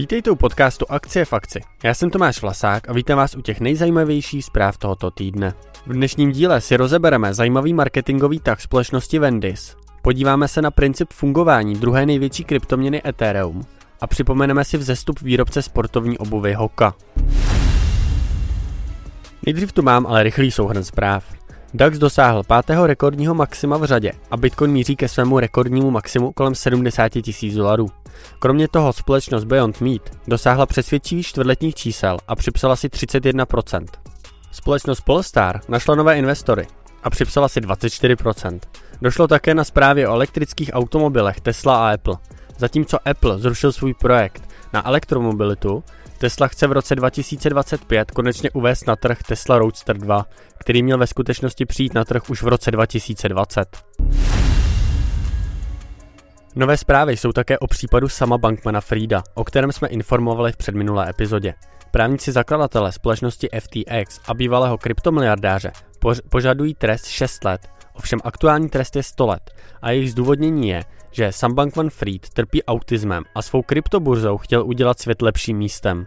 Vítejte u podcastu Akcie v akci. Já jsem Tomáš Vlasák a vítám vás u těch nejzajímavějších zpráv tohoto týdne. V dnešním díle si rozebereme zajímavý marketingový tah společnosti Vendis, podíváme se na princip fungování druhé největší kryptoměny Ethereum a připomeneme si vzestup výrobce sportovní obuvy Hoka. Nejdřív tu mám ale rychlý souhrn zpráv. DAX dosáhl pátého rekordního maxima v řadě a Bitcoin míří ke svému rekordnímu maximu kolem 70 tisíc dolarů. Kromě toho společnost Beyond Meat dosáhla přesvědčivých čtvrtletních čísel a připsala si 31%. Společnost Polestar našla nové investory a připsala si 24%. Došlo také na zprávě o elektrických automobilech Tesla a Apple. Zatímco Apple zrušil svůj projekt na elektromobilitu, Tesla chce v roce 2025 konečně uvést na trh Tesla Roadster 2, který měl ve skutečnosti přijít na trh už v roce 2020. Nové zprávy jsou také o případu sama Bankmana Frida, o kterém jsme informovali v předminulé epizodě. Právníci zakladatele společnosti FTX a bývalého kryptomiliardáře požadují trest 6 let, ovšem aktuální trest je 100 let a jejich zdůvodnění je, že Sam Bankman-Fried trpí autismem a svou kryptoburzou chtěl udělat svět lepším místem.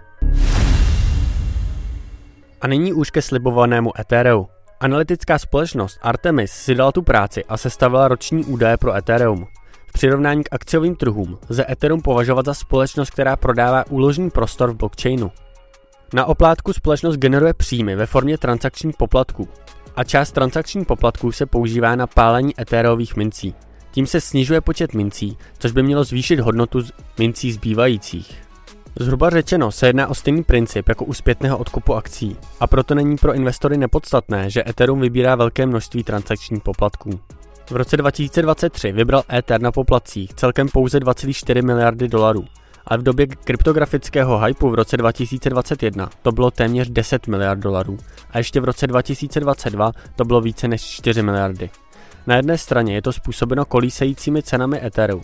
A nyní už ke slibovanému Ethereum. Analytická společnost Artemis si dala tu práci a sestavila roční údaje pro Ethereum. V přirovnání k akciovým trhům lze Ethereum považovat za společnost, která prodává úložný prostor v blockchainu. Na oplátku společnost generuje příjmy ve formě transakčních poplatků a část transakčních poplatků se používá na pálení etérových mincí. Tím se snižuje počet mincí, což by mělo zvýšit hodnotu mincí zbývajících. Zhruba řečeno se jedná o stejný princip jako u zpětného odkupu akcí a proto není pro investory nepodstatné, že Ethereum vybírá velké množství transakčních poplatků. V roce 2023 vybral Ether na poplatcích celkem pouze 2,4 miliardy dolarů, ale v době kryptografického hypu v roce 2021 to bylo téměř 10 miliard dolarů a ještě v roce 2022 to bylo více než 4 miliardy. Na jedné straně je to způsobeno kolísejícími cenami Etheru.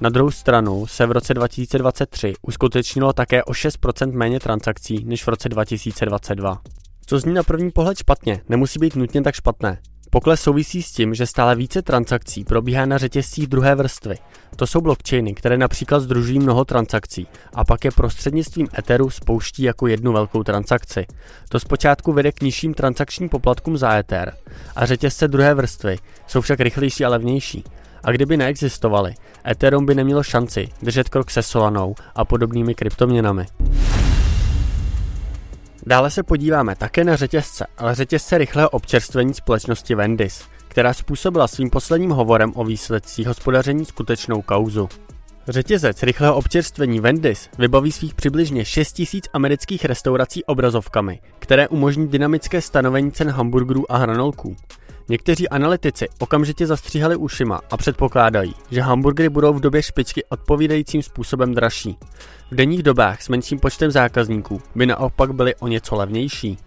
Na druhou stranu se v roce 2023 uskutečnilo také o 6% méně transakcí než v roce 2022. Co zní na první pohled špatně, nemusí být nutně tak špatné. Pokles souvisí s tím, že stále více transakcí probíhá na řetězcích druhé vrstvy. To jsou blockchainy, které například združují mnoho transakcí a pak je prostřednictvím Etheru spouští jako jednu velkou transakci. To zpočátku vede k nižším transakčním poplatkům za Ether a řetězce druhé vrstvy jsou však rychlejší a levnější. A kdyby neexistovaly, Ethereum by nemělo šanci držet krok se Solanou a podobnými kryptoměnami. Dále se podíváme také na řetězce, ale řetězce rychlého občerstvení společnosti Vendis, která způsobila svým posledním hovorem o výsledcích hospodaření skutečnou kauzu. Řetězec rychlého občerstvení Vendis vybaví svých přibližně 6000 amerických restaurací obrazovkami, které umožní dynamické stanovení cen hamburgerů a hranolků. Někteří analytici okamžitě zastříhali ušima a předpokládají, že hamburgery budou v době špičky odpovídajícím způsobem dražší. V denních dobách s menším počtem zákazníků by naopak byly o něco levnější.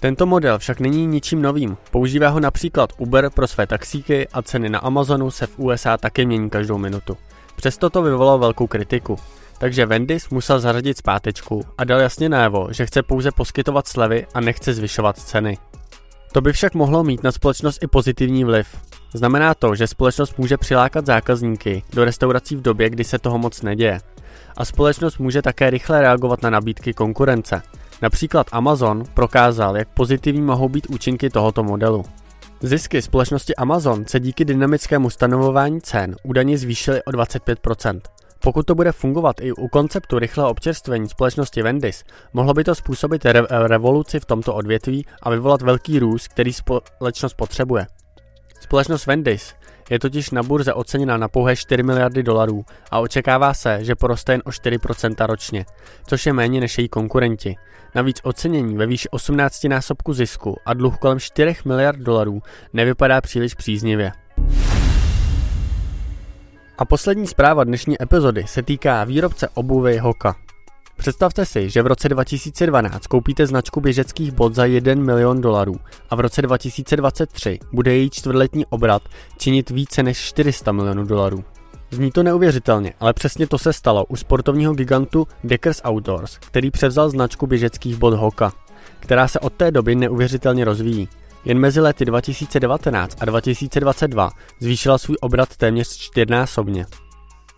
Tento model však není ničím novým. Používá ho například Uber pro své taxíky a ceny na Amazonu se v USA také mění každou minutu. Přesto to vyvolalo velkou kritiku. Takže Vendis musel zařadit zpátečku a dal jasně najevo, že chce pouze poskytovat slevy a nechce zvyšovat ceny. To by však mohlo mít na společnost i pozitivní vliv. Znamená to, že společnost může přilákat zákazníky do restaurací v době, kdy se toho moc neděje. A společnost může také rychle reagovat na nabídky konkurence. Například Amazon prokázal, jak pozitivní mohou být účinky tohoto modelu. Zisky společnosti Amazon se díky dynamickému stanovování cen údajně zvýšily o 25%. Pokud to bude fungovat i u konceptu rychlého občerstvení společnosti Vendis, mohlo by to způsobit re- revoluci v tomto odvětví a vyvolat velký růst, který společnost potřebuje. Společnost Vendis je totiž na burze oceněna na pouhé 4 miliardy dolarů a očekává se, že poroste jen o 4% ročně, což je méně než její konkurenti. Navíc ocenění ve výši 18 násobku zisku a dluh kolem 4 miliard dolarů nevypadá příliš příznivě. A poslední zpráva dnešní epizody se týká výrobce obuvy Hoka. Představte si, že v roce 2012 koupíte značku běžeckých bot za 1 milion dolarů a v roce 2023 bude její čtvrtletní obrat činit více než 400 milionů dolarů. Zní to neuvěřitelně, ale přesně to se stalo u sportovního gigantu Deckers Outdoors, který převzal značku běžeckých bot Hoka, která se od té doby neuvěřitelně rozvíjí. Jen mezi lety 2019 a 2022 zvýšila svůj obrat téměř čtyřnásobně.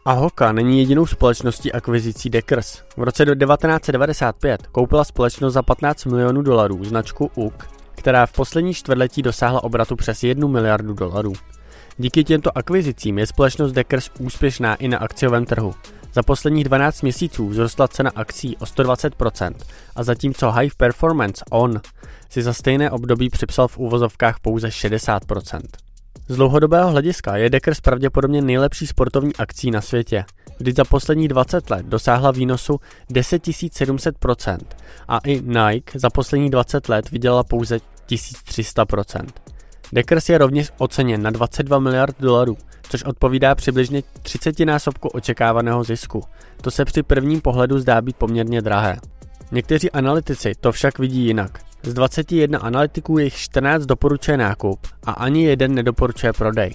A Hoka není jedinou společností akvizicí Deckers. V roce 1995 koupila společnost za 15 milionů dolarů značku UK, která v poslední čtvrtletí dosáhla obratu přes 1 miliardu dolarů. Díky těmto akvizicím je společnost Deckers úspěšná i na akciovém trhu. Za posledních 12 měsíců vzrostla cena akcí o 120% a zatímco High Performance On si za stejné období připsal v úvozovkách pouze 60%. Z dlouhodobého hlediska je Deckers pravděpodobně nejlepší sportovní akcí na světě, kdy za poslední 20 let dosáhla výnosu 10 700% a i Nike za poslední 20 let vydělala pouze 1300%. Deckers je rovněž oceněn na 22 miliard dolarů, což odpovídá přibližně 30 násobku očekávaného zisku. To se při prvním pohledu zdá být poměrně drahé. Někteří analytici to však vidí jinak. Z 21 analytiků jich 14 doporučuje nákup a ani jeden nedoporučuje prodej.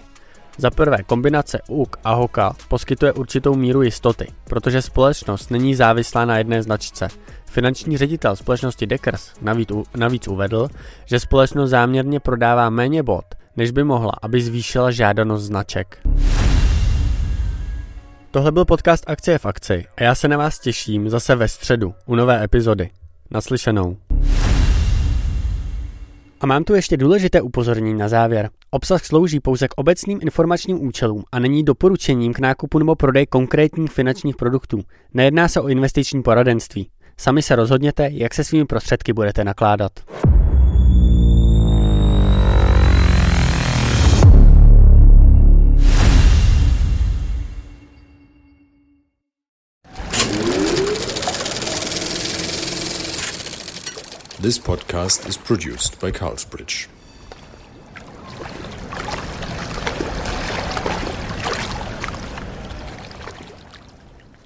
Za prvé, kombinace UK a HOKA poskytuje určitou míru jistoty, protože společnost není závislá na jedné značce. Finanční ředitel společnosti Deckers navíc, navíc uvedl, že společnost záměrně prodává méně bod, než by mohla, aby zvýšila žádanost značek. Tohle byl podcast Akcie v akci a já se na vás těším zase ve středu u nové epizody. Naslyšenou. A mám tu ještě důležité upozornění na závěr. Obsah slouží pouze k obecným informačním účelům a není doporučením k nákupu nebo prodej konkrétních finančních produktů. Nejedná se o investiční poradenství. Sami se rozhodněte, jak se svými prostředky budete nakládat. This podcast is produced by Carlsbridge.